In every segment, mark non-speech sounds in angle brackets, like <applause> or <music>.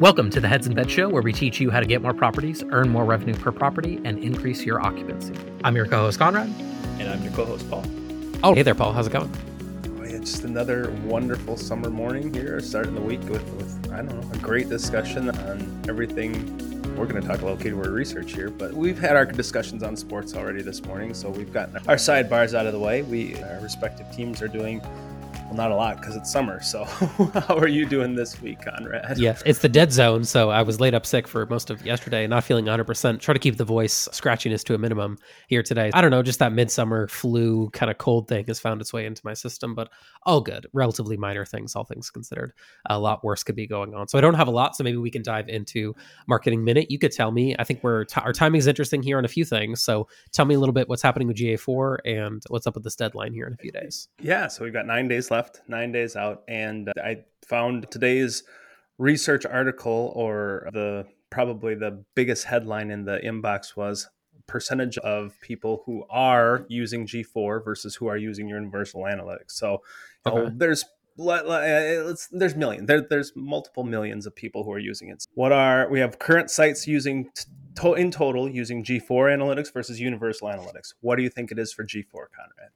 Welcome to the Heads in Bed Show, where we teach you how to get more properties, earn more revenue per property, and increase your occupancy. I'm your co host, Conrad. And I'm your co host, Paul. Oh, hey there, Paul. How's it going? Oh, yeah, just another wonderful summer morning here, starting the week with, with, I don't know, a great discussion on everything. We're going to talk a about keyword research here, but we've had our discussions on sports already this morning, so we've gotten our sidebars out of the way. We, our respective teams are doing well, not a lot because it's summer. So, <laughs> how are you doing this week, Conrad? Yes, it's the dead zone. So, I was laid up sick for most of yesterday, not feeling 100%. Try to keep the voice scratchiness to a minimum here today. I don't know, just that midsummer flu kind of cold thing has found its way into my system, but all good. Relatively minor things, all things considered. A lot worse could be going on. So, I don't have a lot. So, maybe we can dive into Marketing Minute. You could tell me. I think we're t- our timing is interesting here on a few things. So, tell me a little bit what's happening with GA4 and what's up with this deadline here in a few days. Yeah. So, we've got nine days left left, nine days out, and uh, I found today's research article, or the probably the biggest headline in the inbox was percentage of people who are using G4 versus who are using Universal Analytics. So oh, okay. there's uh, there's millions. There, there's multiple millions of people who are using it. What are we have current sites using to, in total using G4 analytics versus Universal Analytics? What do you think it is for G4, Conrad?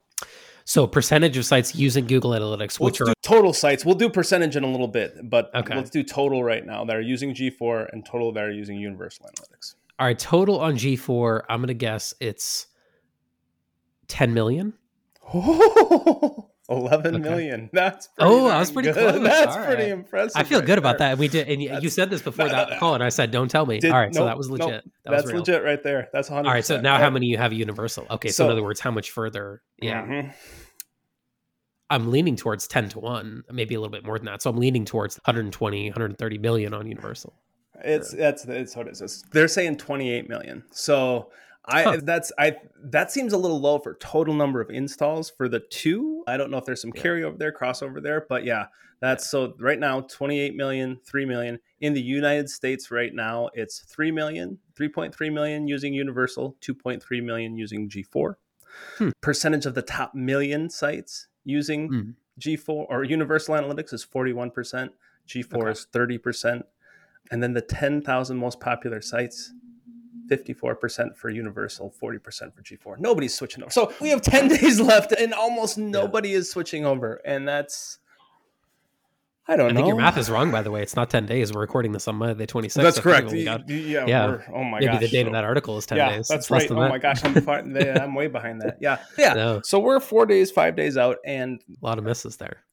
So percentage of sites using Google Analytics, which are total sites. We'll do percentage in a little bit, but okay. let's do total right now that are using G4 and total that are using Universal Analytics. All right, total on G4, I'm going to guess it's 10 million. Oh, <laughs> 11 okay. million. <laughs> That's oh, I was pretty good. close. <laughs> That's All pretty right. impressive. I feel right good about that. We did, and you, you said this before that <laughs> call, and I said, "Don't tell me." Did, All right, nope, so that was legit. Nope, that that's was legit right there. That's 100. All right, so now how many you have Universal? Okay, so, so in other words, how much further? Yeah. Mm-hmm. I'm leaning towards 10 to 1, maybe a little bit more than that. So I'm leaning towards 120, 130 million on Universal. It's that's it's what it is. They're saying 28 million. So I huh. that's I that seems a little low for total number of installs for the two. I don't know if there's some yeah. carryover there, crossover there, but yeah, that's yeah. so right now 28 million, 3 million in the United States right now it's 3 million, 3.3 million using Universal, 2.3 million using G4. Hmm. Percentage of the top million sites using hmm. G4 or Universal Analytics is 41%, G4 okay. is 30%, and then the 10,000 most popular sites 54% for Universal, 40% for G4. Nobody's switching over. So we have 10 <laughs> days left and almost nobody yeah. is switching over. And that's, I don't I know. I think your math is wrong, by the way. It's not 10 days. We're recording this on Monday the 26th. That's correct. Got, yeah. yeah. Oh my Maybe gosh. the date so, of that article is 10 yeah, days. That's right. Oh that. my gosh. I'm, <laughs> I'm way behind that. Yeah. Yeah. No. So we're four days, five days out and a lot of misses there.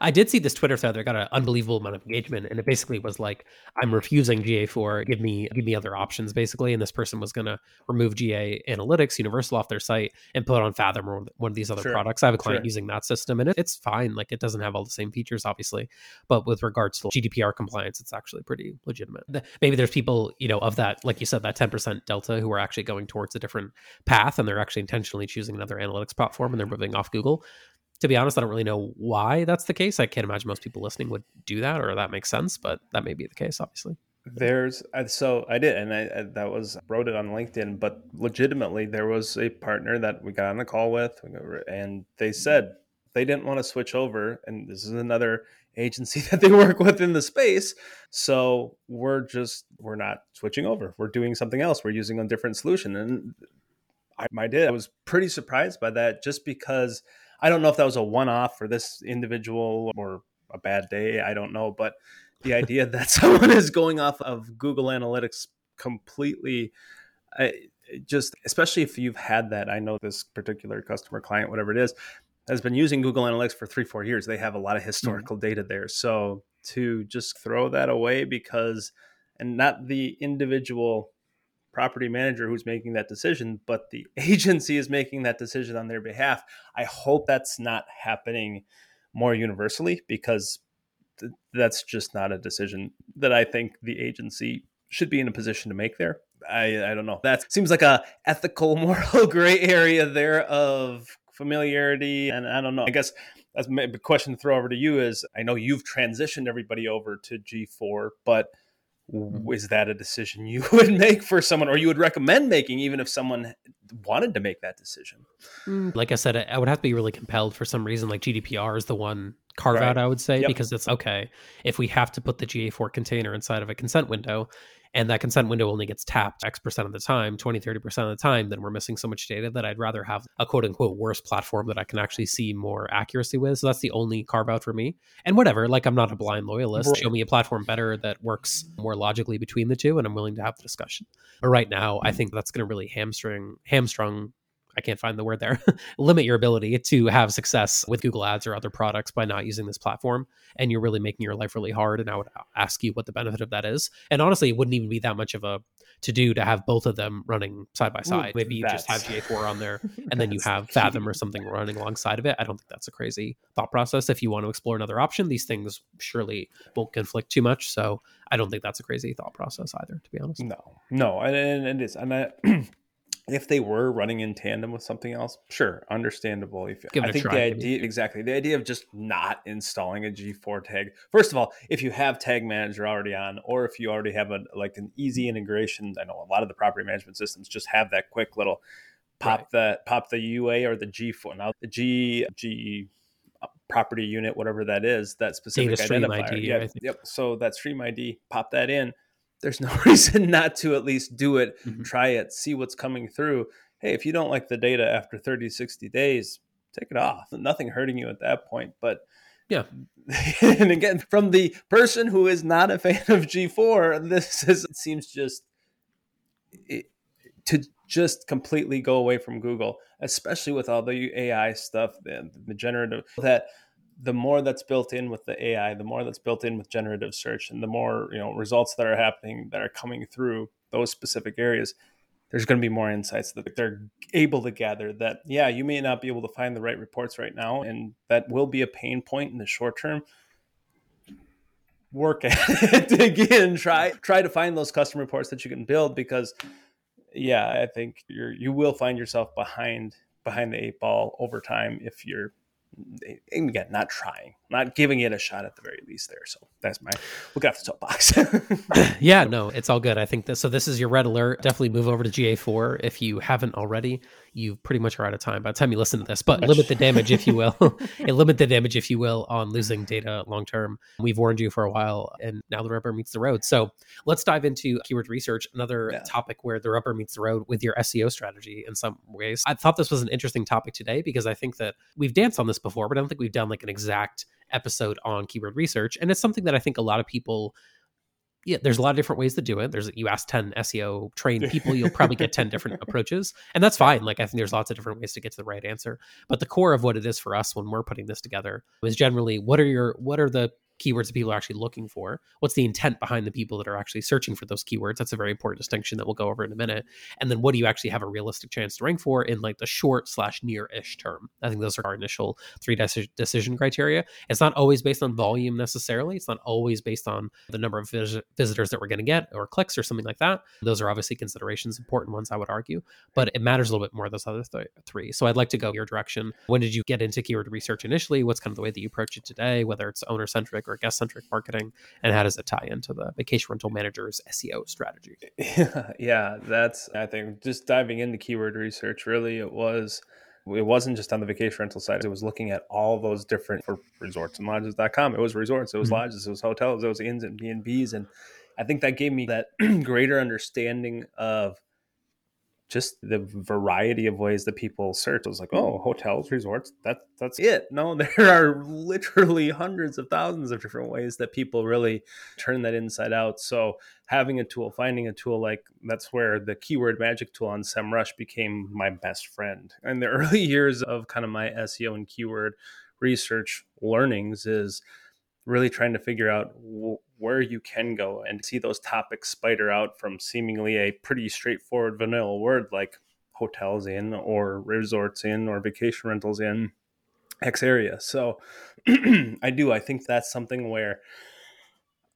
I did see this Twitter thread that got an unbelievable amount of engagement, and it basically was like, "I'm refusing GA4. Give me give me other options." Basically, and this person was going to remove GA Analytics, Universal off their site, and put on Fathom or one of these other sure. products. I have a client sure. using that system, and it, it's fine. Like it doesn't have all the same features, obviously, but with regards to GDPR compliance, it's actually pretty legitimate. Maybe there's people, you know, of that, like you said, that 10% delta who are actually going towards a different path, and they're actually intentionally choosing another analytics platform, and they're moving off Google to be honest, I don't really know why that's the case. I can't imagine most people listening would do that, or that makes sense, but that may be the case, obviously. There's so I did, and I, I, that was wrote it on LinkedIn. But legitimately, there was a partner that we got on the call with, and they said they didn't want to switch over. And this is another agency <laughs> that they work with in the space. So we're just we're not switching over. We're doing something else. We're using a different solution, and I, I did. I was pretty surprised by that, just because I don't know if that was a one off for this individual or a bad day. I don't know. But the <laughs> idea that someone is going off of Google Analytics completely, I, just especially if you've had that. I know this particular customer client, whatever it is, has been using Google Analytics for three, four years. They have a lot of mm-hmm. historical mm-hmm. data there. So to just throw that away because, and not the individual property manager who's making that decision, but the <laughs> agency is making that decision on their behalf. I hope that's not happening more universally because th- that's just not a decision that I think the agency should be in a position to make there. I, I don't know. That seems like a ethical, <laughs> moral gray area there of familiarity. And I don't know. I guess that's a question to throw over to you is I know you've transitioned everybody over to G4, but. Is that a decision you <laughs> would make for someone or you would recommend making even if someone wanted to make that decision. Mm, like I said, I would have to be really compelled for some reason. Like GDPR is the one carve right. out, I would say, yep. because it's okay if we have to put the GA4 container inside of a consent window and that consent window only gets tapped X percent of the time, 20, 30% of the time, then we're missing so much data that I'd rather have a quote unquote worse platform that I can actually see more accuracy with. So that's the only carve out for me. And whatever, like I'm not a blind loyalist. Right. Show me a platform better that works more logically between the two, and I'm willing to have the discussion. But right now, I mm. think that's going to really hamstring hamstrung I can't find the word there, <laughs> limit your ability to have success with Google Ads or other products by not using this platform. And you're really making your life really hard. And I would ask you what the benefit of that is. And honestly, it wouldn't even be that much of a to do to have both of them running side by side. Ooh, Maybe you just have GA4 on there <laughs> and then you have <laughs> Fathom or something running alongside of it. I don't think that's a crazy thought process. If you want to explore another option, these things surely won't conflict too much. So I don't think that's a crazy thought process either, to be honest. No, no. And, and it is. And I, <clears throat> if they were running in tandem with something else, sure, understandable. If I think try, the idea exactly the idea of just not installing a G4 tag. First of all, if you have Tag Manager already on, or if you already have a like an easy integration, I know a lot of the property management systems just have that quick little pop right. that pop the UA or the G4. Now the G G uh, property unit, whatever that is, that specific Data identifier. ID, yeah, yep. So that Stream ID, pop that in there's no <laughs> reason not to at least do it, mm-hmm. try it, see what's coming through. Hey, if you don't like the data after 30, 60 days, take it off. Nothing hurting you at that point. But yeah. <laughs> and again, from the person who is not a fan of G4, this is, it seems just it, to just completely go away from Google, especially with all the AI stuff, the, the generative that the more that's built in with the AI, the more that's built in with generative search, and the more you know results that are happening that are coming through those specific areas, there's going to be more insights that they're able to gather. That yeah, you may not be able to find the right reports right now, and that will be a pain point in the short term. Work at it, <laughs> dig in, try try to find those custom reports that you can build because yeah, I think you're you will find yourself behind behind the eight ball over time if you're again, not trying, not giving it a shot at the very least there. So that's my look off the soapbox. <laughs> yeah, no, it's all good. I think this, so. This is your red alert. Definitely move over to GA4 if you haven't already you pretty much are out of time by the time you listen to this. But limit the damage, if you will. <laughs> <laughs> limit the damage, if you will, on losing data long term. We've warned you for a while, and now the rubber meets the road. So let's dive into keyword research, another yeah. topic where the rubber meets the road with your SEO strategy in some ways. I thought this was an interesting topic today because I think that we've danced on this before, but I don't think we've done like an exact episode on keyword research. And it's something that I think a lot of people yeah, there's a lot of different ways to do it. There's you ask 10 SEO trained <laughs> people, you'll probably get 10 different approaches. And that's fine. Like I think there's lots of different ways to get to the right answer. But the core of what it is for us when we're putting this together is generally what are your what are the keywords that people are actually looking for. What's the intent behind the people that are actually searching for those keywords? That's a very important distinction that we'll go over in a minute. And then what do you actually have a realistic chance to rank for in like the short slash near-ish term? I think those are our initial three decision criteria. It's not always based on volume necessarily. It's not always based on the number of vis- visitors that we're going to get or clicks or something like that. Those are obviously considerations important ones i would argue but it matters a little bit more those other th- three. So i'd like to go your direction. When did you get into keyword research initially? What's kind of the way that you approach it today whether it's owner centric centric or guest centric marketing, and how does it tie into the vacation rental manager's SEO strategy? Yeah, <laughs> yeah, that's I think just diving into keyword research. Really, it was it wasn't just on the vacation rental side. It was looking at all those different for resorts and lodges.com. It was resorts, it was mm-hmm. lodges, it was hotels, it was inns and B and B's, and I think that gave me that <clears throat> greater understanding of just the variety of ways that people search. It was like, hmm. oh, hotels, resorts, that that's it. No, <laughs> there are literally hundreds of thousands of different ways that people really turn that inside out. So having a tool, finding a tool like that's where the keyword magic tool on SEMrush became my best friend. In the <laughs> early years of kind of my SEO and keyword research learnings is really trying to figure out where you can go and see those topics spider out from seemingly a pretty straightforward vanilla word like hotels in or resorts in or vacation rentals in X area. So <clears throat> I do. I think that's something where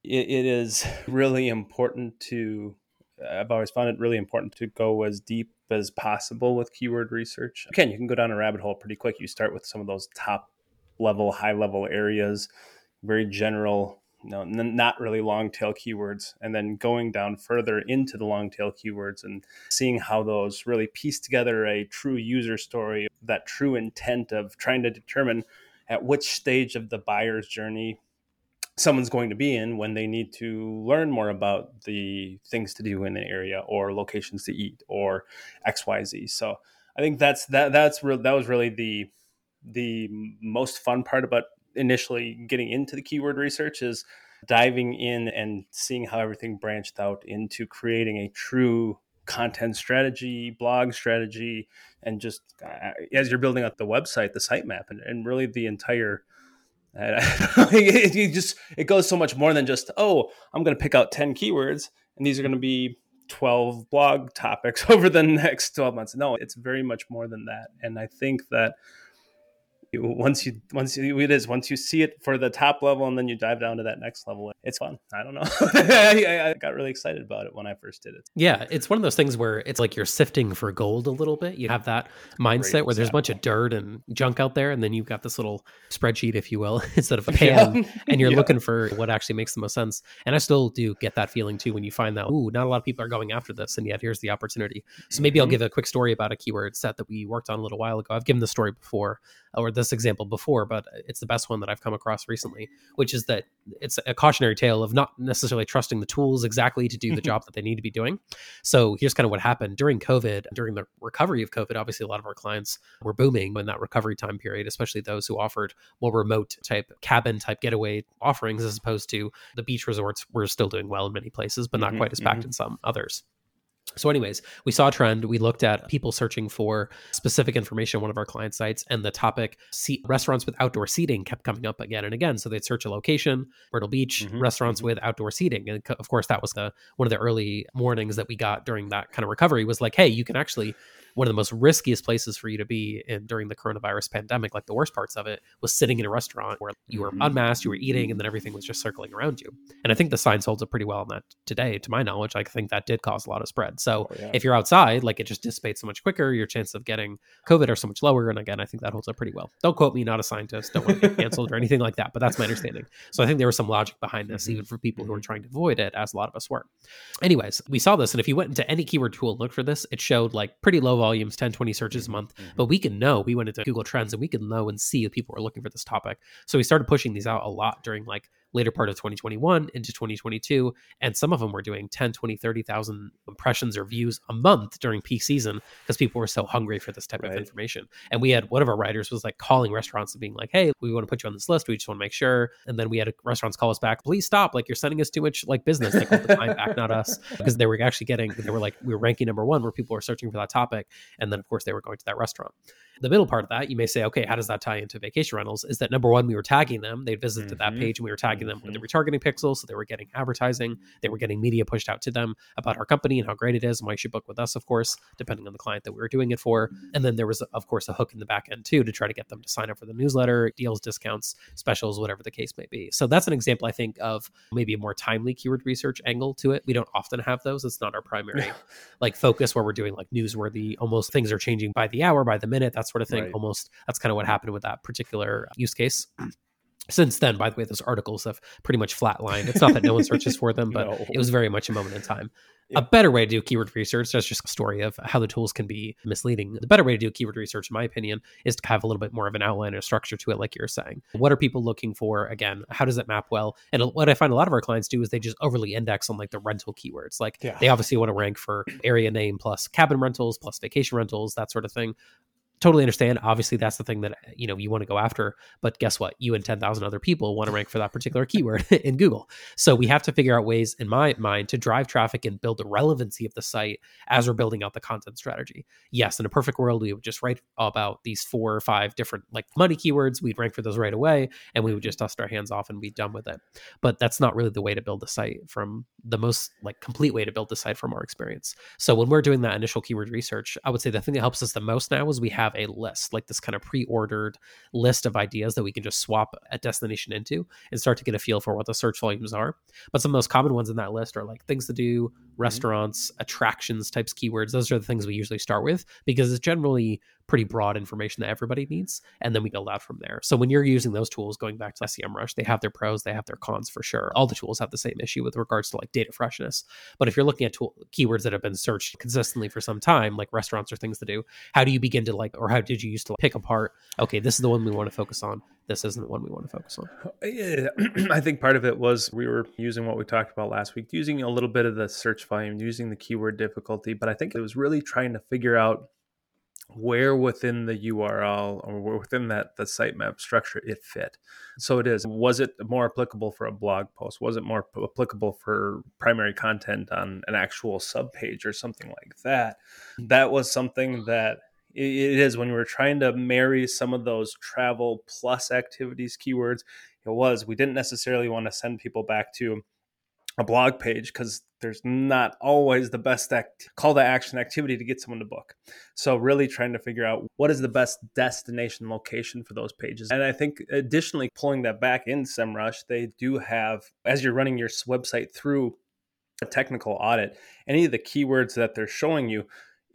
it, it is really important to. I've always found it really important to go as deep as possible with keyword research. Again, you can go down a rabbit hole pretty quick. You start with some of those top level, high level areas, very general know, not really long tail keywords, and then going down further into the long tail keywords and seeing how those really piece together a true user story, that true intent of trying to determine at which stage of the buyer's journey someone's going to be in when they need to learn more about the things to do in an area or locations to eat or xyz so i think that's that that's re- that was really the the most fun part about initially getting into the keyword research is diving in and seeing how everything branched out into creating a true content strategy, blog strategy, and just uh, as you're building out the website, the sitemap, and, and really the entire. <laughs> It just it goes so much more than just oh I'm going to pick out ten keywords and these are going to be 12 blog topics <laughs> over the next 12 months. No, it's very much more than that. And I think that once you once you, it is once you see it for the top level and then you dive down to that next level it's fun. I don't know. <laughs> I, I, got really excited about it when i first did it. Yeah it's one of those things where it's like you're sifting for gold a little bit. You have that mindset Great where there's a bunch of dirt and junk out there and then you've got this little spreadsheet if you will <laughs> instead of a pan yeah. and you're <laughs> yeah. looking for what actually makes the most sense. And i still do get that feeling too when you find that ooh not a lot of people are going after this and yet here's the opportunity. So maybe mm-hmm. i'll give a quick story about a keyword set that we worked on a little while ago. I've given the story before or this example before, but it's the best one that I've come across recently, which is that it's a cautionary tale of not necessarily trusting the tools exactly to do the job that they need to be doing. So here's kind of what happened during COVID, during the recovery of COVID. Obviously, a lot of our clients were booming in that recovery time period, especially those who offered more remote type cabin type getaway offerings as opposed to the beach resorts were still doing well in many places, but not mm-hmm, quite as packed mm-hmm. in some others. So, anyways, we saw a trend. We looked at people searching for specific information on one of our client sites, and the topic seat, restaurants with outdoor seating kept coming up again and again. So they'd search a location, Myrtle Beach, mm-hmm. restaurants mm-hmm. with outdoor seating, and of course, that was the one of the early warnings that we got during that kind of recovery was like, hey, you can actually one of the most riskiest places for you to be in during the coronavirus pandemic, like the worst parts of it, was sitting in a restaurant where you were mm-hmm. unmasked, you were eating, and then everything was just circling around you. And I think the science holds up pretty well on that today, to my knowledge. I think that did cause a lot of spread. So oh, yeah. if you're outside, like it just dissipates so much quicker, your chance of getting COVID are so much lower. And again, I think that holds up pretty well. Don't quote me, not a scientist, don't want to get canceled or anything like that, but that's my understanding. So I think there was some logic behind this, mm-hmm. even for people who are mm-hmm. trying to avoid it, as a lot of us were. Anyways, we saw this, and if you went into any keyword tool and looked for this, it showed like pretty low volumes, 10, 20 searches a month, mm-hmm. but we can know. We went into Google Trends and we can know and see if people are looking for this topic. So we started pushing these out a lot during like later part of 2021 into 2022 and some of them were doing 10 20 30,000 impressions or views a month during peak season because people were so hungry for this type right. of information. And we had one of our writers was like calling restaurants and being like hey we want to put you on this list. We just want to make sure. And then we had restaurants call us back please stop. Like you're sending us too much like business they called the client back not us. <laughs> Because they were actually getting they were like we were ranking number one where people were searching for that topic and then of course they were going to that restaurant the middle part of that, you may say, okay, how does that tie into vacation rentals? Is that number one, we were tagging them. They visited mm-hmm. that page and we were tagging mm-hmm. them with the mm-hmm. retargeting pixels. So they were getting advertising. They were getting media pushed out to them about our company and how great it is and why you should book with us, of course, depending on the client that we were doing it for. And then there was, of course, a hook in the back end too to try to get them to sign up for the newsletter, deals, discounts, specials, whatever the case may be. So that's an example, I think, of maybe a more timely keyword research angle to it. We don't often have those. It's not our primary <laughs> like focus where we're doing like newsworthy, almost things are changing by the hour, by the minute, that sort of thing. Right. Almost that's kind of what happened with that particular use case. <clears throat> Since then, by the way, those articles have pretty much flatlined. It's not that no one searches for them, <laughs> but no. it was very much a moment in time. Yeah. A better way to do keyword research, that's just a story of how the tools can be misleading. The better way to do keyword research, in my opinion, is to have a little bit more of an outline or structure to it, like you're saying. What are people looking for? Again, how does it map well? And what I find a lot of our clients do is they just overly index on like the rental keywords. Like yeah. they obviously want to rank for area name plus cabin rentals plus vacation rentals, that sort of thing totally understand. Obviously, that's the thing that you know you want to go after. But guess what? You and ten thousand other people want to rank for that particular keyword <laughs> in Google. So we have to figure out ways, in my mind, to drive traffic and build the relevancy of the site as we're building out the content strategy. Yes, in a perfect world, we would just write about these four or five different like money keywords. We'd rank for those right away, and we would just dust our hands off and be done with it. But that's not really the way to build the site from the most like complete way to build the site from our experience. So when we're doing that initial keyword research, I would say the thing that helps us the most now is we have have a list, like this kind of pre-ordered list of ideas that we can just swap a destination into and start to get a feel for what the search volumes are. But some of the most common ones in that list are like things to do, mm-hmm. restaurants, attractions types keywords. Those are the things we usually start with because it's generally pretty broad information that everybody needs. And then we build out from there. So when you're using those tools, going back to SEMrush, they have their pros, they have their cons for sure. All the tools have the same issue with regards to like data freshness. But if you're looking at tool, keywords that have been searched consistently for some time, like restaurants or things to do, how do you begin to like, or how did you used to pick apart, okay, this is the one we want to focus on. This isn't the one we want to focus on. Yeah, <clears throat> I think part of it was we were using what we talked about last week, using a little bit of the search volume, using the keyword difficulty, but I think it was really trying to figure out where within the URL or within that the sitemap structure it fit. So it is. Was it more applicable for a blog post? Was it more applicable for primary content on an actual sub page or something like that? That was something that it is when we were trying to marry some of those travel plus activities keywords. It was we didn't necessarily want to send people back to a blog page because there's not always the best act- call to action activity to get someone to book. So really trying to figure out what is the best destination location for those pages. And I think additionally pulling that back in SEMrush, they do have as you're running your website through a technical audit, any of the keywords that they're showing you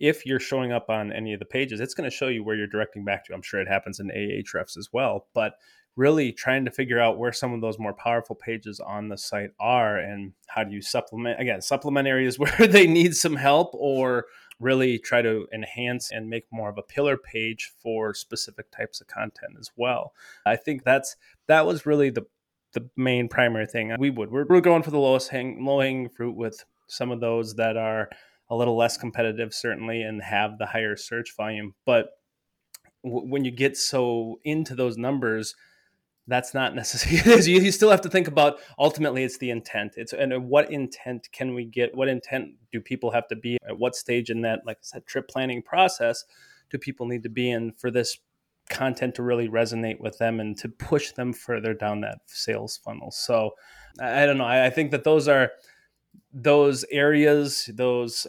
if you're showing up on any of the pages, it's going to show you where you're directing back to. I'm sure it happens in Ahrefs as well, but really trying to figure out where some of those more powerful pages on the site are and how do you supplement again supplement areas <laughs> where they need some help or really try to enhance and make more of a pillar page for specific types of content as well. I think that's that was really the the main primary thing we would we're, we're going for the lowest hang low hanging fruit with some of those that are a little less competitive certainly and have the higher search volume. But w- when you get so into those numbers that's not necessarily <laughs> you, you still have to think about ultimately it's the intent. It's and uh, what intent can we get? What intent do people have to be? At what stage in that like i said trip planning process do people need to be in for this content to really resonate with them and to push them further down that sales funnel? So i, I don't know. I, I, think that those are those areas those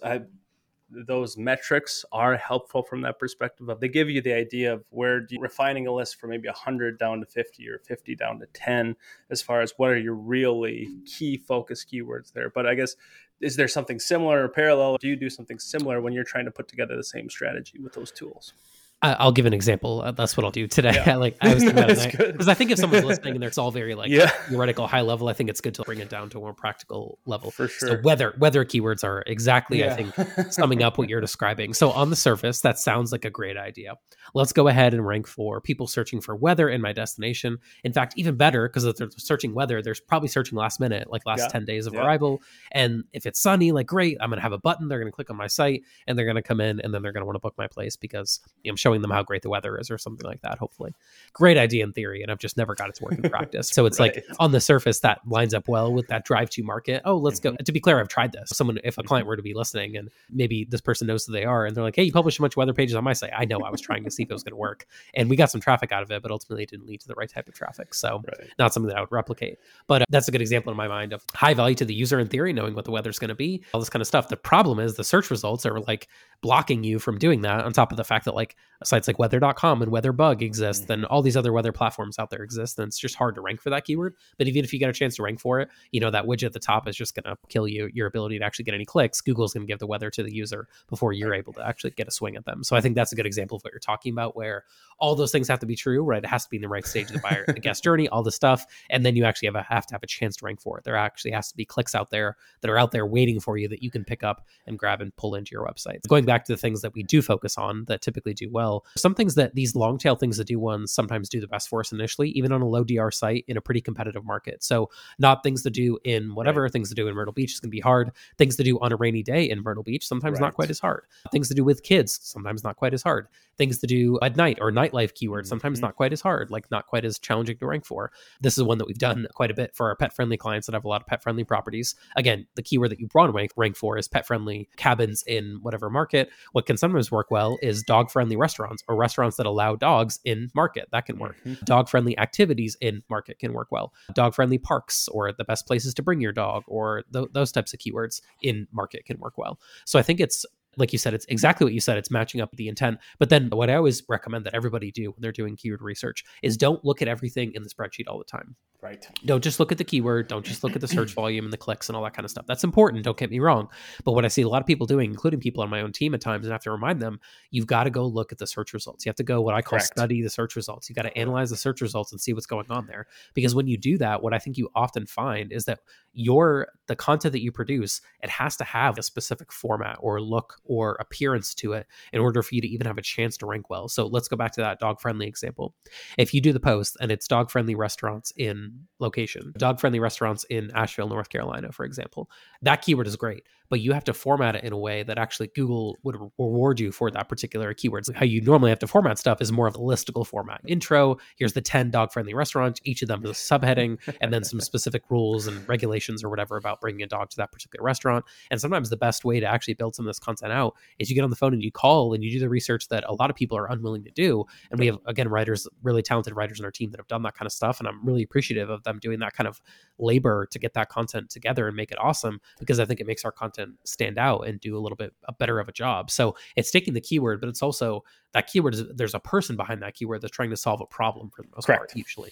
those metrics are helpful from that perspective of they give you the idea of where refining a list from maybe 100 down to 50 or 50 down to 10 as far as what are your really key focus keywords there. But i guess is there something similar or parallel? Do you do something similar when you're trying to put together the same strategy with those tools I'll give an example. Uh, that's what I'll do today. Yeah. <laughs> like I was because <laughs> I think if someone's <laughs> listening and it's all very like yeah. theoretical, high level, I think it's good to bring it down to a more practical level. For sure. So weather weather keywords are exactly yeah. I think summing up what you're describing. So on the surface, that sounds like a great idea. Let's go ahead and rank for people searching for weather in my destination. In fact, even better because if they're searching weather, there's probably searching last minute, like last ten days of arrival. And if it's sunny, like great, I'm gonna have a button. They're gonna click on my site and they're gonna come in and then they're gonna want to book my place because I'm showing them how great the weather is or something like that, hopefully. Great idea in theory, and I've just never got it to work in <laughs> practice. So it's right. like on the surface that lines up well with that drive to market. Oh, let's mm-hmm. go. To be clear, I've tried this. Someone, if a client mm-hmm. were to be listening and maybe this person knows who they are and they're like, hey, you publish a bunch of weather pages on my site. I know I was trying to see if it was going to work. And we got some traffic out of it, but ultimately it didn't lead to the right type of traffic. So right. not something that I would replicate. But uh, that's a good example in my mind of high value to the user in theory, knowing what the weather's going to be, all this kind of stuff. The problem is the search results are like blocking you from doing that on top of the fact that like sites like weather.com and weatherbug exist mm-hmm. and all these other weather platforms out there exist and it's just hard to rank for that keyword. But even if you get a chance to rank for it you know that widget at the top is just going to kill you your ability to actually get any clicks. Google's going to give the weather to the user before you're able to actually get a swing at them. So i think that's a good example of what you're talking about where all those things have to be true right? It has to be in the right stage of the buyer the guest journey all the stuff and then you actually have, a, have to have a chance to rank for it. There actually has to be clicks out there that are out there waiting for you that you can pick up and grab and pull into your website. Going back to the things that we do focus on that typically do well some things that these long tail things that do ones sometimes do the best for us initially, even on a low DR site in a pretty competitive market. So not things to do in whatever, right. things to do in Myrtle Beach is going to be hard. Things to do on a rainy day in Myrtle Beach, sometimes right. not quite as hard. Things to do with kids, sometimes not quite as hard. Things to do at night or nightlife keywords, sometimes mm-hmm. not quite as hard, like not quite as challenging to rank for. This is one that we've done quite a bit for our pet friendly clients that have a lot of pet friendly properties. Again, the keyword that you want to rank, rank for is pet friendly cabins in whatever market. What can sometimes work well is dog friendly restaurants or restaurants that allow dogs in market. That can work. Mm-hmm. Dog friendly activities in market can work well. Dog friendly parks or the best places to bring your dog or th- those types of keywords in market can work well. So I think it's like you said, it's exactly what you said. It's matching up the intent. But then what I always recommend that everybody do when they're doing keyword research is don't look at everything in the spreadsheet all the time. Right. Don't just look at the keyword. Don't just look at the search <clears throat> volume and the clicks and all that kind of stuff. That's important. Don't get me wrong. But what I see a lot of people doing, including people on my own team at times, and I have to remind them, you've got to go look at the search results. You have to go what I call Correct. study the search results. You got to analyze the search results and see what's going on there. Because when you do that, what I think you often find is that your the content that you produce, it has to have a specific format or look or appearance to it in order for you to even have a chance to rank well. So let's go back to that dog friendly example. If you do the post and it's dog friendly restaurants in location, dog friendly restaurants in Asheville, North Carolina, for example, that keyword is great but you have to format it in a way that actually Google would reward you for that particular keyword. So how you normally have to format stuff is more of a listicle format. Intro, here's the 10 dog friendly restaurants, each of them is a subheading, and then some <laughs> specific rules and regulations or whatever about bringing a dog to that particular restaurant. And sometimes the best way to actually build some of this content out is you get on the phone and you call and you do the research that a lot of people are unwilling to do. And we have, again, writers, really talented writers in our team that have done that kind of stuff. And I'm really appreciative of them doing that kind of labor to get that content together and make it awesome because I think it makes our content content stand out and do a little bit a better of a job. So it's taking the keyword, but it's also that keyword is there's a person behind that keyword that's trying to solve a problem for the most Correct. part, usually.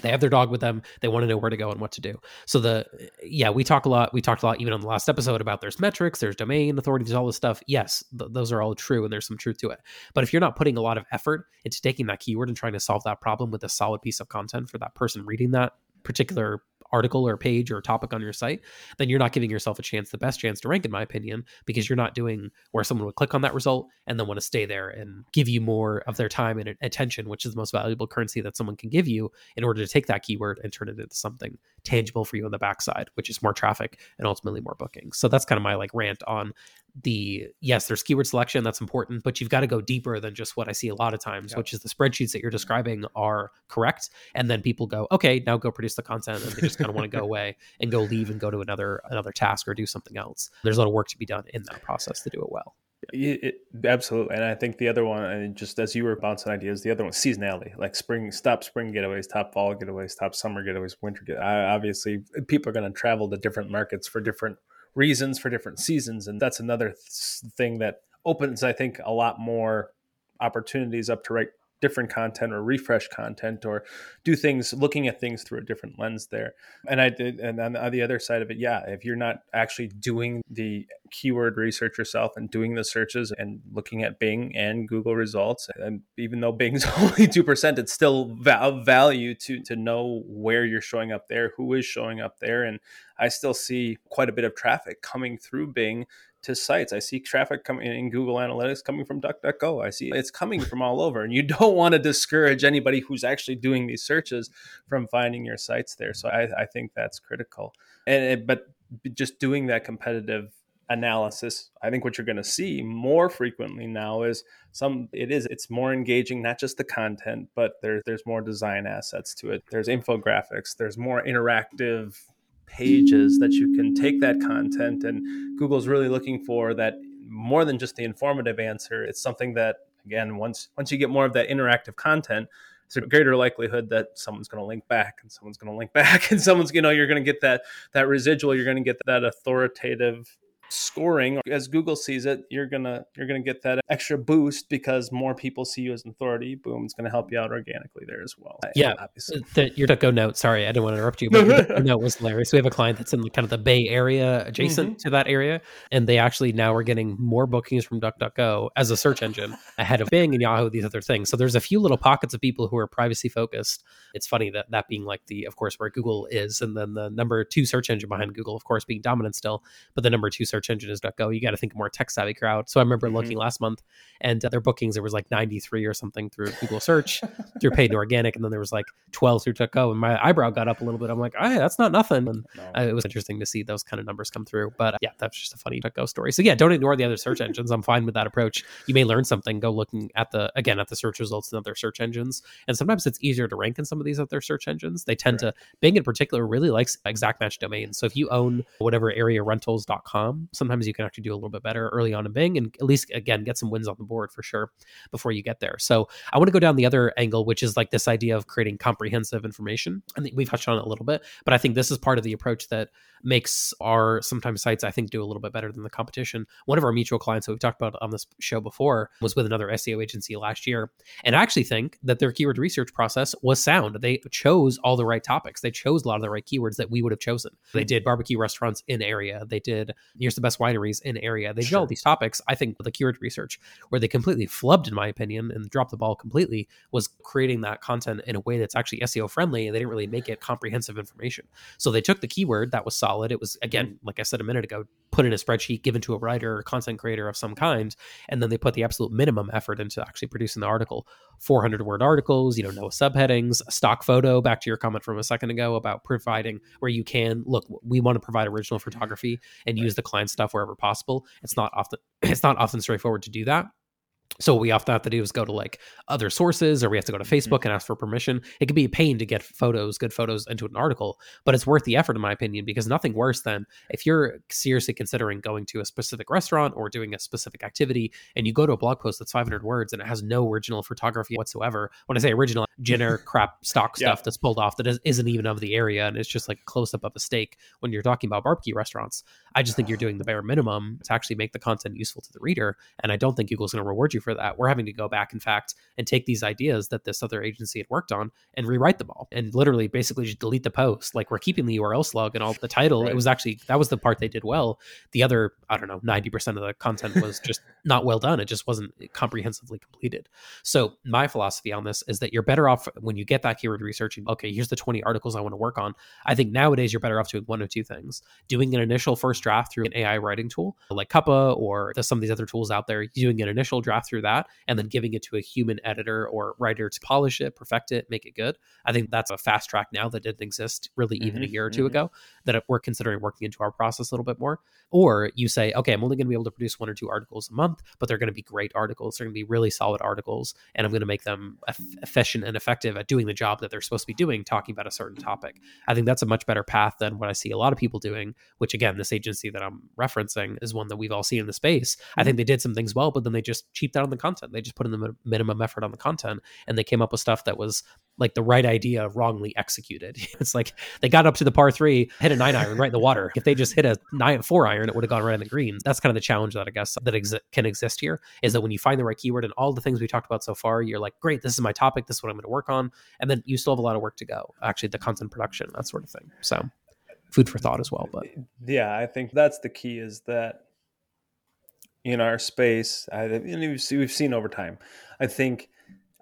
They have their dog with them. They want to know where to go and what to do. So the yeah, we talk a lot. We talked a lot even on the last episode about there's metrics, there's domain authority, there's all this stuff. Yes, th- those are all true and there's some truth to it. But if you're not putting a lot of effort into taking that keyword and trying to solve that problem with a solid piece of content for that person reading that particular article or page or topic on your site, then you're not giving yourself a chance, the best chance to rank, in my opinion, because you're not doing where someone would click on that result and then want to stay there and give you more of their time and attention, which is the most valuable currency that someone can give you in order to take that keyword and turn it into something tangible for you on the backside, which is more traffic and ultimately more bookings. So that's kind of my like rant on the yes, there's keyword selection that's important, but you've got to go deeper than just what I see a lot of times, which is the spreadsheets that you're mm-hmm. describing are correct, and then people go, okay, now go produce the content, and they just kind of want to go <laughs> away and go leave and go to another another task or do something else. There's a lot of work to be done in that process to do it well. It, it, absolutely, and I think the other one, and just as you were bouncing ideas, the other one, seasonality, like spring, stop spring getaways, top fall getaways, top summer getaways, winter get. I, obviously, people are going to travel to different markets for different reasons for different seasons. And that's another th- thing that opens, I think, a lot more opportunities up to write different content or refresh content or do things looking at things through a different lens there. And i did and on the other side of it yeah if you're not actually doing the keyword research yourself and doing the searches and looking at bing and google results and even though bing's <laughs> only 2% it's still of value to to know where you're showing up there who is showing up there. And i still see quite a bit of traffic coming through bing to sites. I see traffic coming in Google Analytics coming from DuckDuckGo. I see it's coming from all over, and you <laughs> don't want to discourage anybody who's actually doing these searches from finding your sites there. So I, I think that's critical. And but just doing that competitive analysis i think what you're going to see more frequently now is some it is it's more engaging not just the content but there, there's more design assets to it there's infographics there's more interactive pages that you can take that content and google's really looking for that more than just the informative answer. It's something that again once once you get more of that interactive content it's a greater likelihood that someone's going to link back and someone's going to link <laughs> back and someone's you know you're going to get that that residual you're going to get that authoritative scoring as google sees it you're gonna you're gonna get that extra boost because more people see you as an authority. Boom it's gonna help you out organically there as well. Yeah obviously. the, your duckgo note sorry i didn't want to interrupt you but your <laughs> note was hilarious. We have a client that's in kind of the bay area adjacent mm-hmm. to that area and they actually now are getting more bookings from duckduckgo as a search engine ahead of bing and yahoo these other things. So there's a few little pockets of people who are privacy focused. It's funny that that being like the of course where google is and then the number two search engine behind google of course being dominant still but the number two search engine is DuckGo. You got to think more tech savvy crowd. So I remember mm-hmm. looking last month, and uh, their bookings there was like 93 or something through Google search, through paid and organic, and then there was like 12 through DuckGo, and my eyebrow got up a little bit. I'm like, hey, that's not nothing. And no. uh, it was interesting to see those kind of numbers come through. But uh, yeah, that's just a funny DuckGo story. So yeah, don't ignore the other search engines. I'm fine with that approach. You may learn something. Go looking at the again at the search results in other search engines, and sometimes it's easier to rank in some of these other search engines. They tend right. to Bing in particular really likes exact match domains. So if you own whatever area rentals.com Sometimes you can actually do a little bit better early on in Bing and at least, again, get some wins on the board for sure before you get there. So I want to go down the other angle, which is like this idea of creating comprehensive information. I think we've touched on it a little bit, but I think this is part of the approach that makes our sometimes sites, I think, do a little bit better than the competition. One of our mutual clients that we've talked about on this show before was with another SEO agency last year. And I actually think that their keyword research process was sound. They chose all the right topics. They chose a lot of the right keywords that we would have chosen. They did barbecue restaurants in area. They did here's the best wineries in area. They did all these topics. I think with the keyword research, where they completely flubbed, in my opinion, and dropped the ball completely, was creating that content in a way that's actually SEO friendly. And they didn't really make it comprehensive information. So they took the keyword that was solid. It was again, mm-hmm. like I said a minute ago, put in a spreadsheet given to a writer or content creator of some kind, and then they put the absolute minimum effort into actually producing the article. 400 word articles, you know, no subheadings, stock photo. Back to your comment from a second ago about providing where you can look. We want to provide original photography and use the client stuff wherever possible. It's not often <clears throat> it's not often straightforward to do that so we often have to do is go to like other sources or we have to go to mm-hmm. facebook and ask for permission it can be a pain to get photos good photos into an article but it's worth the effort in my opinion because nothing worse than if you're seriously considering going to a specific restaurant or doing a specific activity and you go to a blog post that's 500 words and it has no original photography whatsoever when i say original generic <laughs> crap stock stuff yeah. that's pulled off that isn't even of the area and it's just like close up of a steak when you're talking about barbecue restaurants i just think you're doing the bare minimum to actually make the content useful to the reader and i don't think google's going to reward you for that. We're having to go back, in fact, and take these ideas that this other agency had worked on and rewrite them all and literally basically just delete the post. Like we're keeping the URL slug and all the title. Right. It was actually, that was the part they did well. The other, I don't know, 90% of the content was just not well done. It just wasn't eh, comprehensively completed. So my philosophy on this is that you're better off when you get that keyword research. Okay, here's the 20 articles I want to work on. I think nowadays you're better off doing one of two things: doing an initial first draft through an AI writing tool like Cuppa or some of these other tools out there. Doing an initial draft through that and then giving it to a human editor or writer to polish it, perfect it, make it good. I think that's a fast track now that didn't exist really even mm-hmm, a year or 2 mm-hmm. ago that we're considering working into our process a little bit more. Or you say, okay, I'm only going to be able to produce one or two articles a month, but they're going to be great articles. They're going to be really solid articles, and I'm going to make them efficient and effective at doing the job that they're supposed to be doing, talking about a certain topic. I think that's a much better path than what I see a lot of people doing, which again, this agency that I'm referencing is one that we've all seen in the space. I mm-hmm. think they did some things well, but then they just cheaped out on the content. They just put in the minimum effort on the content and they came up with stuff that was like the right idea wrongly executed. <laughs> It's like they got up to the par three, hit a nine iron right in the water. If they just hit a nine four iron, it would have gone right in the green. That's kind of the challenge that I guess that can exist here is that when you find the right keyword and all the things we talked about so far, you're like, great, this is my topic, this is what I'm going to work on, and then you still have a lot of work to go. Actually, the content production, that sort of thing. So, food for thought as well. But yeah, I think that's the key is that in our space, I, we've seen over time. I think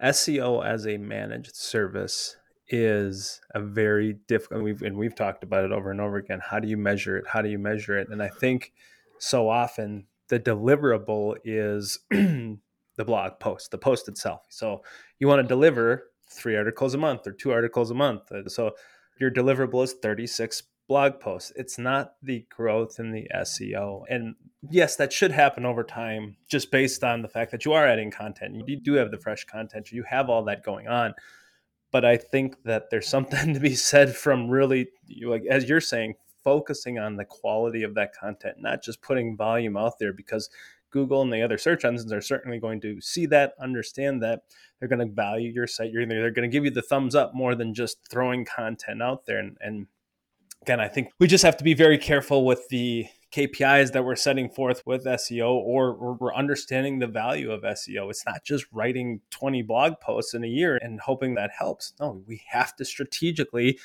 SEO as a managed service is a very difficult we've and we've talked about it over and over again. How do you measure it? How do you measure it? And i think so often the deliverable is <clears throat> the blog post the post itself. So you want to deliver three articles a month or two articles a month. So your deliverable is 36 blog posts. It's not the growth in the SEO. And yes, that should happen over time just based on the fact that you are adding content. You do have the fresh content, you have all that going on. But I think that there's something <laughs> to be said from really, like as you're saying, focusing on the quality of that content, not just putting volume out there because Google and the other search engines are certainly going to see that, understand that. They're going to value your site. You're, they're going to give you the thumbs up more than just throwing content out there. And, and again, I think we just have to be very careful with the KPIs that we're setting forth with SEO or, or, we're understanding the value of SEO. It's not just writing 20 blog posts in a year and hoping that helps. No, we have to strategically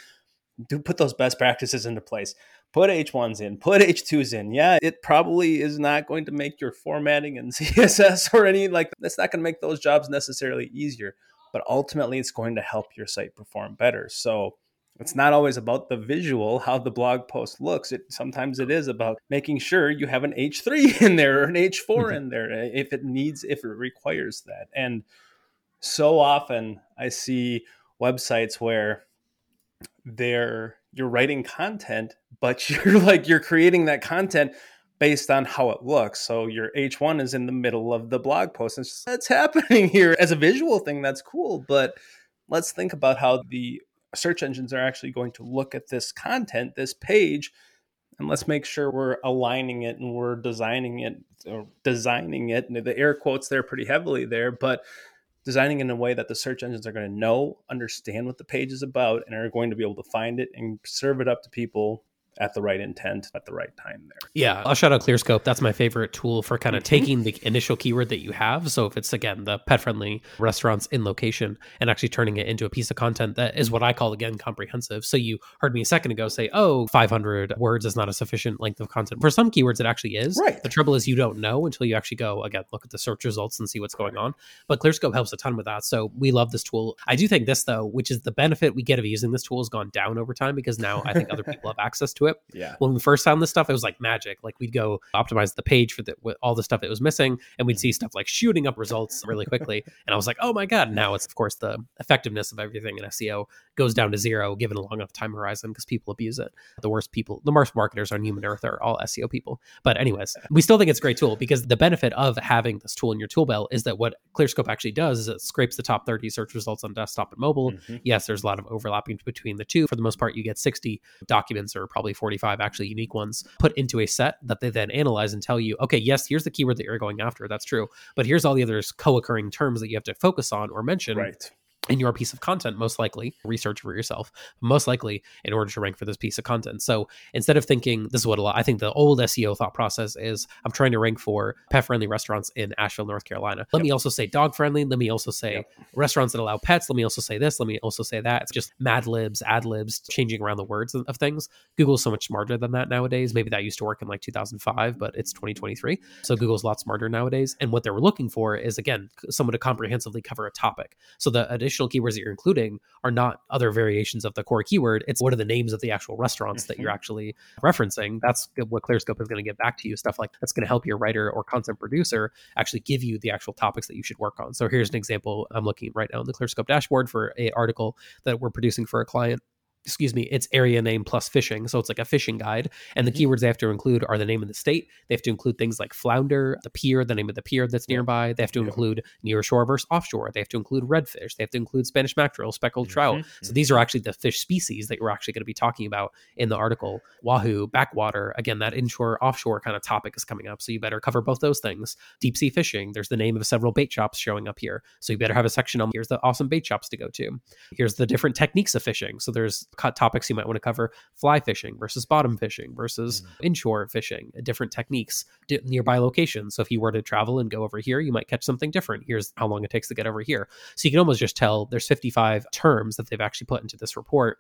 do put those best practices into place. Put H1s in, put H2s in. Yeah, it probably is not going to make your formatting and <laughs> CSS or any like that's not going to make those jobs necessarily easier, but ultimately it's going to help your site perform better. So it's not always about the visual how the blog post looks. It sometimes it is about making sure you have an h3 <laughs> in there or an h4 mm-hmm. in there eh, if it needs if it requires that. And so often i see websites where they're you're writing content but <laughs> you're like you're creating that content based on how it looks. So your h1 is in the middle of the blog post. And that's happening here. As a visual thing that's cool but let's think about how the search engines are actually going to look at this content, this page, and let's make sure we're aligning it and we're designing it or designing it and the air quotes there pretty heavily there but designing in a way that the search engines are going to know understand what the page is about and are going to be able to find it and serve it up to people at the right intent at the right time there. Yeah, I'll shout out ClearScope. That's my favorite tool for kind of mm-hmm. taking the initial keyword that you have. So if it's again the pet friendly restaurants in location and actually turning it into a piece of content that is what I call again comprehensive. So you heard me a second ago say, "Oh, 500 words is not a sufficient length of content." For some keywords it actually is. Right. The trouble is you don't know until you actually go again look at the search results and see what's going on. But ClearScope helps a ton with that. So we love this tool. I do think this though, which is the benefit we get of using this tool has gone down over time because now I think other <laughs> people have access to it. Yeah. When we first found this stuff, it was like magic. Like we'd go optimize the page for the, with all the stuff that was missing, and we'd see mm-hmm. stuff like shooting up results really quickly. and I was like, oh my god! Now it's of course the effectiveness of everything in SEO goes down to zero given a long enough time horizon because people abuse it. The worst people, the worst marketers on human earth are all SEO people. But anyways, we still think it's a great tool because the benefit of having this tool in your tool belt is that what ClearScope actually does is it scrapes the top 30 search results on desktop and mobile. Mm-hmm. Yes, there's a lot of overlapping between the two. For the most part, you get 60 documents or probably 45 actually unique ones put into a set that they then analyze and tell you, okay, yes, here's the keyword that you're going after. That's true. But here's all the other co occurring terms that you have to focus on or mention. Right in your piece of content, most likely research for yourself, most likely in order to rank for this piece of content. So instead of thinking, this is what a lot, I think the old SEO thought process is I'm trying to rank for pet friendly restaurants in Asheville, North Carolina. Let yep. me also say dog friendly. Let me also say yep. restaurants that allow pets. Let me also say this. Let me also say that. It's just mad libs, ad libs, changing around the words of things. Google's so much smarter than that nowadays. Maybe that used to work in like 2005, but it's 2023. So Google's a lot smarter nowadays. And what they were looking for is, again, someone to comprehensively cover a topic. So the additional additional keywords that you're including are not other variations of the core keyword. It's what are the names of the actual restaurants that you're mm-hmm. actually referencing. That's what ClearScope is going to get back to you. Stuff like that's going to help your writer or content producer actually give you the actual topics that you should work on. So here's an example. I'm looking right now in the ClearScope dashboard for a article that we're producing for a client excuse me, it's area name plus fishing. So it's like a fishing guide. And the mm-hmm. keywords they have to include are the name of the state. They have to include things like flounder, the pier, the name of the pier that's nearby. They have to yeah. include near shore versus offshore. They have to include redfish. They have to include Spanish mackerel, speckled mm-hmm. trout. So these are actually the fish species that you're actually going to be talking about in the article. Wahoo, backwater, again, that inshore, offshore kind of topic is coming up. So you better cover both those things. Deep sea fishing, there's the name of several bait shops showing up here. So you better have a section on here's the awesome bait shops to go to. Here's the different techniques of fishing. So there's topics you might want to cover fly fishing versus bottom fishing versus mm-hmm. inshore fishing, uh, different techniques, d- nearby locations. So if you were to travel and go over here, you might catch something different. Here's how long it takes to get over here. So you can almost just tell there's 55 terms that they've actually put into this report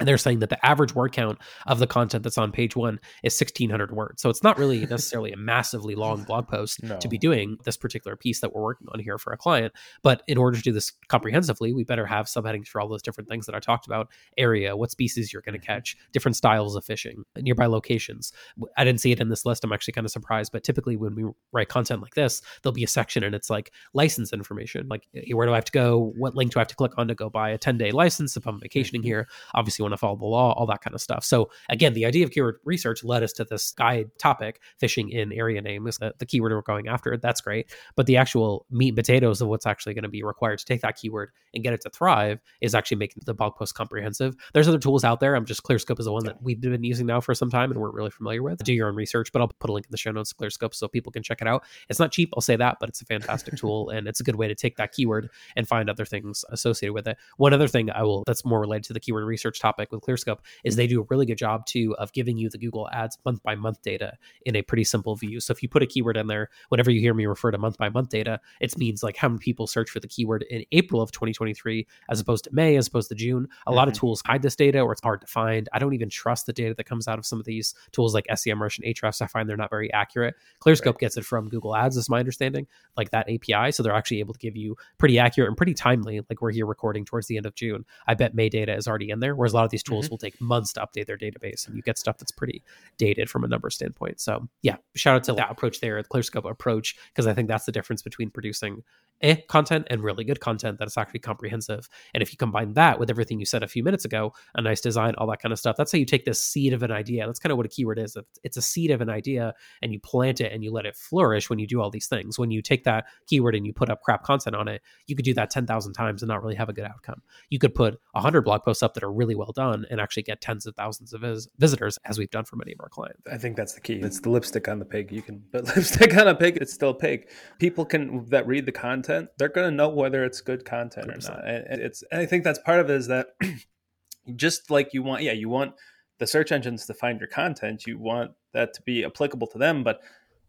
and they're saying that the average word count of the content that's on page one is 1600 words. So it's not really <laughs> necessarily a massively long blog post no. to be doing this particular piece that we're working on here for a client. But in order to do this comprehensively we better have subheadings for all those different things that i talked about. Area what species you're going to mm-hmm. catch different styles of fishing nearby locations. I didn't see it in this list. I'm actually kind of surprised. But typically when we write content like this there'll be a section and it's like license information. Like where do i have to go? What link do i have to click on to go buy a 10 day license if i'm vacationing mm-hmm. here? Obviously want to follow the law, all that kind of stuff. So again, the idea of keyword research led us to this guide topic, fishing in area name is the, the keyword we're going after. That's great. But the actual meat and potatoes of what's actually going to be required to take that keyword and get it to thrive is actually making the blog post comprehensive. There's other tools out there. I'm just ClearScope is the one that we've been using now for some time and we're really familiar with. Do your own research, but I'll put a link in the show notes to ClearScope so people can check it out. It's not cheap, I'll say that, but it's a fantastic tool and it's a good way to take that keyword and find other things associated with it. One other thing I will that's more related to the keyword research topic with ClearScope is they do a really good job too of giving you the Google Ads month by month data in a pretty simple view. So if you put a keyword in there, whenever you hear me refer to month by month data, it means like how many people search for the keyword in April of 2023 as opposed to May, as opposed to June. A mm-hmm. lot of mm-hmm. tools hide this data or it's hard to find. I don't even trust the data that comes out of some of these tools like SEMrush and Ahrefs. I find they're not very accurate. ClearScope right. gets it from Google Ads, is my understanding, like that API. So they're actually able to give you pretty accurate and pretty timely. Like we're here recording towards the end of June. I bet May data is already in there, whereas a lot of these tools mm-hmm. will take months to update their database and you get stuff that's pretty dated from a number standpoint. So yeah, shout out to that approach there, the ClearScope approach, because I think that's the difference between producing eh content and really good content that is actually comprehensive. And if you combine that with everything you said a few minutes ago, a nice design, all that kind of stuff, that's how you take this seed of an idea. That's kind of what a keyword is. It's a seed of an idea and you plant it and you let it flourish when you do all these things. When you take that keyword and you put up crap content on it, you could do that 10,000 times and not really have a good outcome. You could put 100 blog posts up that are really well done and actually get tens of thousands of vis- visitors, as we've done for many of our clients. I think that's the key. It's the lipstick on the pig. You can put <laughs> lipstick on a pig, it's still a pig. People can that read the content, they're going to know whether it's good content 100%. or not. And it's and I think that's part of it is that <clears throat> just like you want, yeah, you want the search engines to find your content, you want that to be applicable to them, but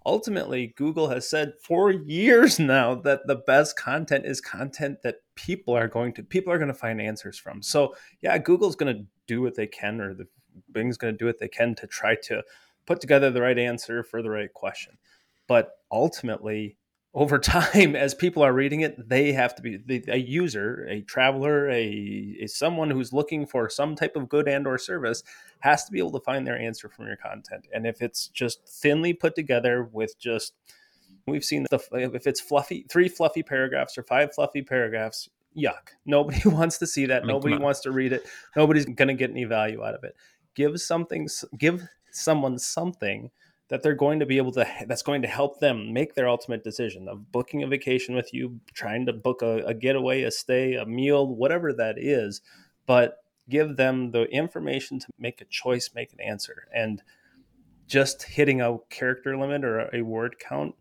ultimately Google has said for years now that the best content is content that people are going to people are going to find answers from. So, yeah, Google's going to do what they can or the Bing's going to do what they can to try to put together the right answer for the right question. But ultimately, over <laughs> time, as people are reading it, they have to be a user, a traveler, a, a someone who's looking for some type of good and or service has to be able to find their answer from your content. And if it's just thinly put together with just we've seen the if it's fluffy three fluffy paragraphs or five fluffy paragraphs, yuck. Nobody <laughs> wants to see that. I mean, Nobody wants to read it. Nobody's going to get any value out of it. Give something give someone something that they're going to be able to that's going to help them make their ultimate decision of booking a vacation with you trying to book a, a, getaway a stay a meal whatever that is. But give them the information to make a choice make an answer. And just hitting a character limit or a word count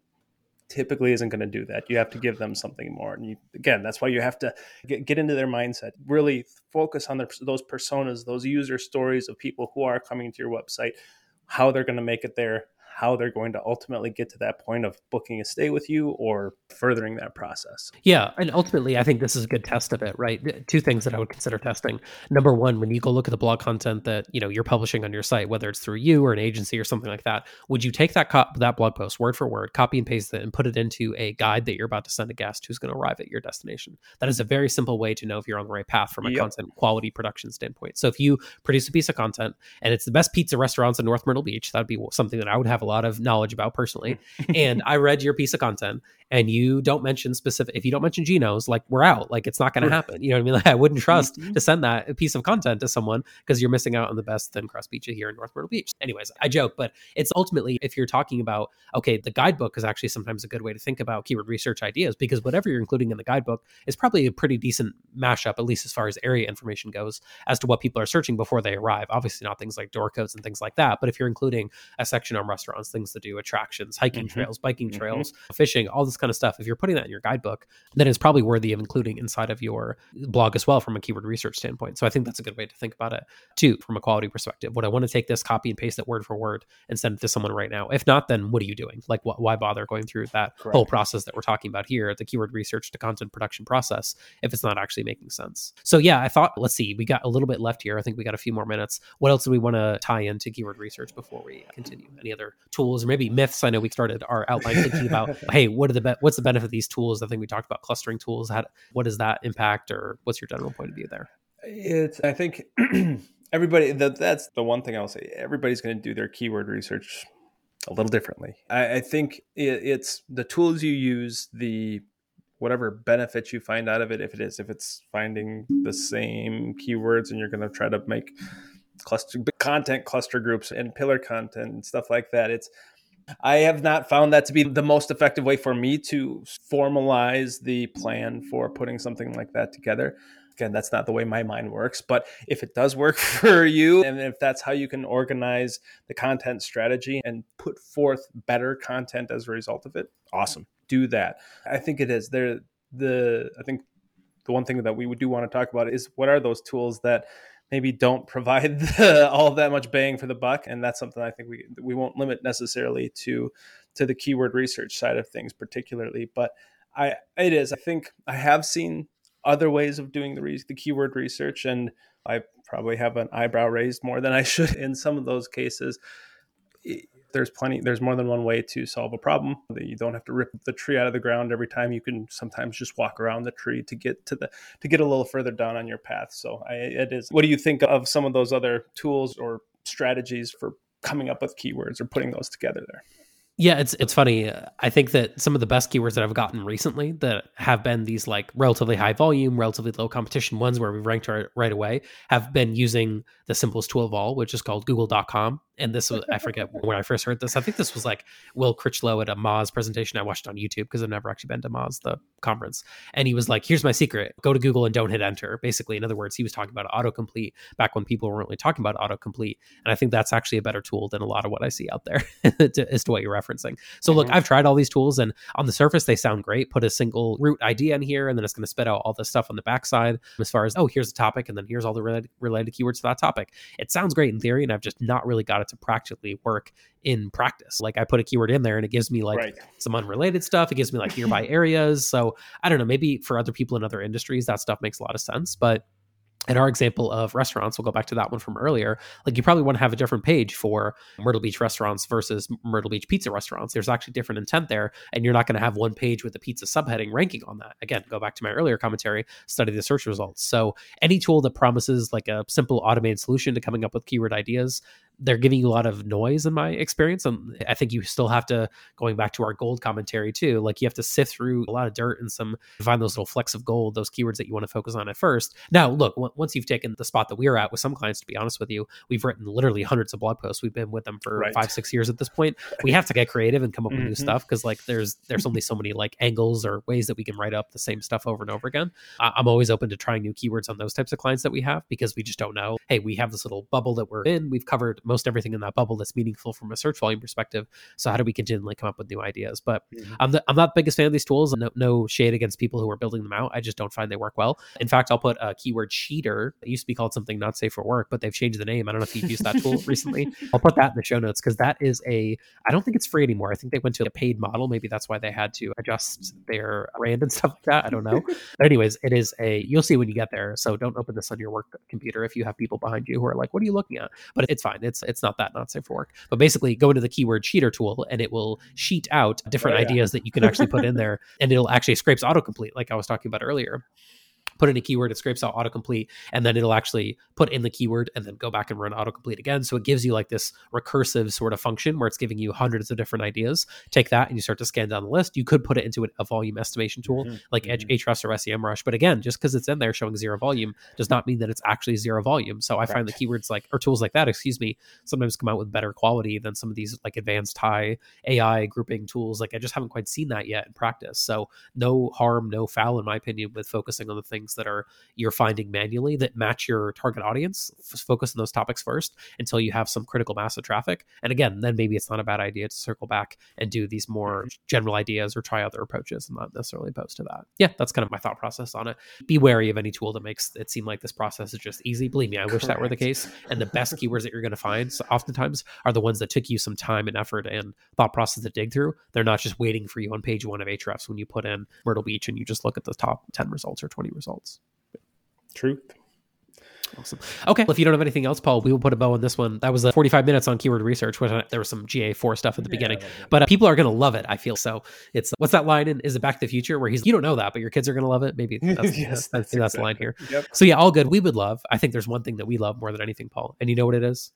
typically isn't going to do that. You have to give them something more. And you, again that's why you have to get, get into their mindset. Really focus on their, those personas those user stories of people who are coming to your website how they're going to make it there how they're going to ultimately get to that point of booking a stay with you or furthering that process. Yeah, and ultimately, I think this is a good test of it, right? Two things that I would consider testing. Number one, when you go look at the blog content that you know you're publishing on your site, whether it's through you or an agency or something like that, would you take that that blog post word for word, copy and paste it, and put it into a guide that you're about to send a guest who's going to arrive at your destination? That is a very simple way to know if you're on the right path from a yep. content quality production standpoint. So if you produce a piece of content and it's the best pizza restaurants in North Myrtle Beach, that'd be something that I would have a lot of knowledge about personally. <laughs> and I read your piece of content and you don't mention specific if you don't mention Geno's, like we're out. Like it's not gonna happen. You know what I mean? <laughs> Like I wouldn't trust mm-hmm. to send that piece of content to someone because you're missing out on the best thin crust pizza here in North Myrtle Beach. Anyways, I joke, but it's ultimately if you're talking about okay, the guidebook is actually sometimes a good way to think about keyword research ideas because whatever you're including in the guidebook is probably a pretty decent mashup, at least as far as area information goes, as to what people are searching before they arrive. Obviously not things like door codes and things like that, but if you're including a section on restaurants, things to do, attractions, hiking mm-hmm. trails, biking mm-hmm. trails, fishing, all this kind of stuff. If you're putting that in your guidebook, then it's probably worthy of including inside of your blog as well from a keyword research standpoint. So I think that's a good way to think about it too, from a quality perspective. Would I want to take this, copy and paste it word for word, and send it to someone right now? If not, then what are you doing? Like, wh- why bother going through that Correct. whole process that we're talking about here, the keyword research to content production process, if it's not actually making sense? So yeah, I thought, let's see, we got a little bit left here. I think we got a few more minutes. What else do we want to tie into keyword research before we continue? Any other tools or maybe myths? I know we started our outline thinking about, <laughs> hey, what are the be- what's the benefit of these tools? I think we talked about clustering tools. How, what does that impact, or what's your general point of view there? It's I think <clears throat> everybody that that's the one thing I'll say. Everybody's going to do their keyword research a little differently. I, I think it, it's the tools you use, the whatever benefits you find out of it. If it is, if it's finding the same keywords, and you're going to try to make cluster content cluster groups and pillar content and stuff like that. It's I have not found that to be the most effective way for me to formalize the plan for putting something like that together. Again, that's not the way my mind works, but if it does work <laughs> for you, and if that's how you can organize the content strategy and put forth better content as a result of it, awesome. Do that. I think it is there. The I think the one thing that we do want to talk about is what are those tools that maybe don't provide <laughs> the, all that much bang for the buck and that's something i think we we won't limit necessarily to to the keyword research side of things particularly but i it is. I think i have seen other ways of doing the re- the keyword research and i probably have an eyebrow raised more than i <laughs> should in some of those cases there's plenty there's more than one way to solve a problem that you don't have to rip the tree out of the ground every time you can sometimes just walk around the tree to get to the to get a little further down on your path so I, it is what do you think of some of those other tools or strategies for coming up with keywords or putting those together there Yeah, it's it's funny. I think that some of the best keywords that I've gotten recently that have been these like relatively high volume, relatively low competition ones where we've ranked right, right away have been using the simplest tool of all, which is called google.com. And this was, I forget <laughs> when I first heard this. I think this was like Will Critchlow at a Moz presentation I watched on YouTube because I've never actually been to Moz, the conference. And he was like, here's my secret go to Google and don't hit enter. Basically, in other words, he was talking about autocomplete back when people weren't really talking about autocomplete. And I think that's actually a better tool than a lot of what I see out there <laughs> as to what you're referencing. So mm-hmm. look, I've tried all these tools and on the surface they sound great. Put a single root ID in here and then it's going to spit out all this stuff on the backside as far as, oh, here's the topic and then here's all the related, related keywords to that topic. It sounds great in theory and I've just not really got it to practically work in practice. Like I put a keyword in there and it gives me like right. some unrelated stuff. It gives me like <laughs> nearby areas. So I don't know, maybe for other people in other industries that stuff makes a lot of sense, but in our example of restaurants, we'll go back to that one from earlier. Like you probably want to have a different page for Myrtle Beach restaurants versus Myrtle Beach pizza restaurants. There's actually different intent there, and you're not going to have one page with the pizza subheading ranking on that. Again, go back to my earlier commentary, study the search results. So any tool that promises like a simple automated solution to coming up with keyword ideas, they're giving you a lot of noise in my experience. And I think you still have to, going back to our gold commentary too, like you have to sift through a lot of dirt and some find those little flecks of gold, those keywords that you want to focus on at first. Now, look, w- once you've taken the spot that we are at with some clients, to be honest with you, we've written literally hundreds of blog posts. We've been with them for right. five, six years at this <laughs> point. We have to get creative and come up with mm-hmm. new stuff because like there's there's only so many like angles or ways that we can write up the same stuff over and over again. I'm always open to trying new keywords on those types of clients that we have because we just don't know. Hey, we have this little bubble that we're in. We've covered most everything in that bubble that's meaningful from a search volume perspective. So how do we continually come up with new ideas? But mm-hmm. I'm the, I'm not the biggest fan of these tools, and no, no shade against people who are building them out. I just don't find they work well. In fact, I'll put a Keyword Sheeter. It used to be called something not safe for work, but they've changed the name. I don't know if you've used that tool recently. <laughs> I'll put that in the show notes because that is a. I don't think it's free anymore. I think they went to a paid model. Maybe that's why they had to adjust their brand and stuff like that. I don't know. <laughs> but anyways, it is a. You'll see when you get there. So don't open this on your work computer if you have people behind you who are like, "What are you looking at?" But it's fine. It's it's not that not safe for work. But basically, go into the Keyword Sheeter tool and it will sheet out different oh, yeah. ideas that you can actually put in there, and it'll actually scrapes autocomplete, like I was talking about earlier put in a keyword, it scrapes out autocomplete, and then it'll actually put in the keyword and then go back and run autocomplete again. So it gives you like this recursive sort of function where it's giving you hundreds of different ideas. Take that and you start to scan down the list. You could put it into a volume estimation tool mm-hmm. like mm-hmm. Ahrefs or SEMrush. But again, just because it's in there showing zero volume does not mean that it's actually zero volume. So I find the keywords like or tools like that, excuse me, sometimes come out with better quality than some of these like advanced high AI grouping tools. Like I just haven't quite seen that yet in practice. So no harm, no foul, in my opinion, with focusing on the things things that are you're finding manually that match your target audience F- focus on those topics first until you have some critical mass of traffic. And again then maybe it's not a bad idea to circle back and do these more mm-hmm. general ideas or try other approaches and not necessarily opposed to that. Yeah that's kind of my thought process on it. Be wary of any tool that makes it seem like this process is just easy. Believe me i wish that were the case. And the best <laughs> keywords that you're going to find so oftentimes are the ones that took you some time and effort and thought process to dig through. They're not just waiting for you on page one of Ahrefs when you put in Myrtle Beach and you just look at the top 10 results or 20 results results. Truth. Awesome. Okay. Well, if you don't have anything else, Paul, we will put a bow on this one. That was a 45 minutes on keyword research. Which there was some GA4 stuff at the yeah, beginning, but uh, people are going to love it. I feel so. It's what's that line in? Is it Back to the Future where he's you don't know that, but your kids are going to love it? Maybe <laughs> that's, yes, that's, that's, exactly. the line here. Yep. So yeah, all good. We would love. I think there's one thing that we love more than anything, Paul, and you know what it is?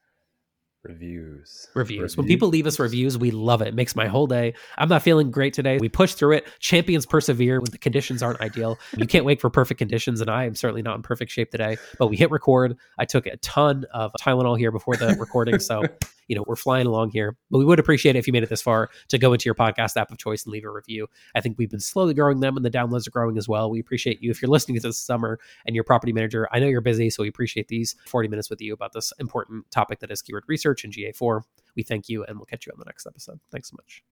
Reviews. reviews. Reviews. When people leave us reviews, we love it. It makes my whole day. I'm not feeling great today. We push through it. Champions persevere when the conditions aren't ideal. You can't wait for perfect conditions, and I am certainly not in perfect shape today. But we hit record. I took a ton of Tylenol here before the recording, so <laughs> you know, we're flying along here. But we would appreciate it if you made it this far to go into your podcast app of choice and leave a review. I think we've been slowly growing them and the downloads are growing as well. We appreciate you. If you're listening to this summer and you're property manager, I know you're busy, so we appreciate these 40 minutes with you about this important topic that is keyword research and GA4. We thank you and we'll catch you on the next episode. Thanks so much.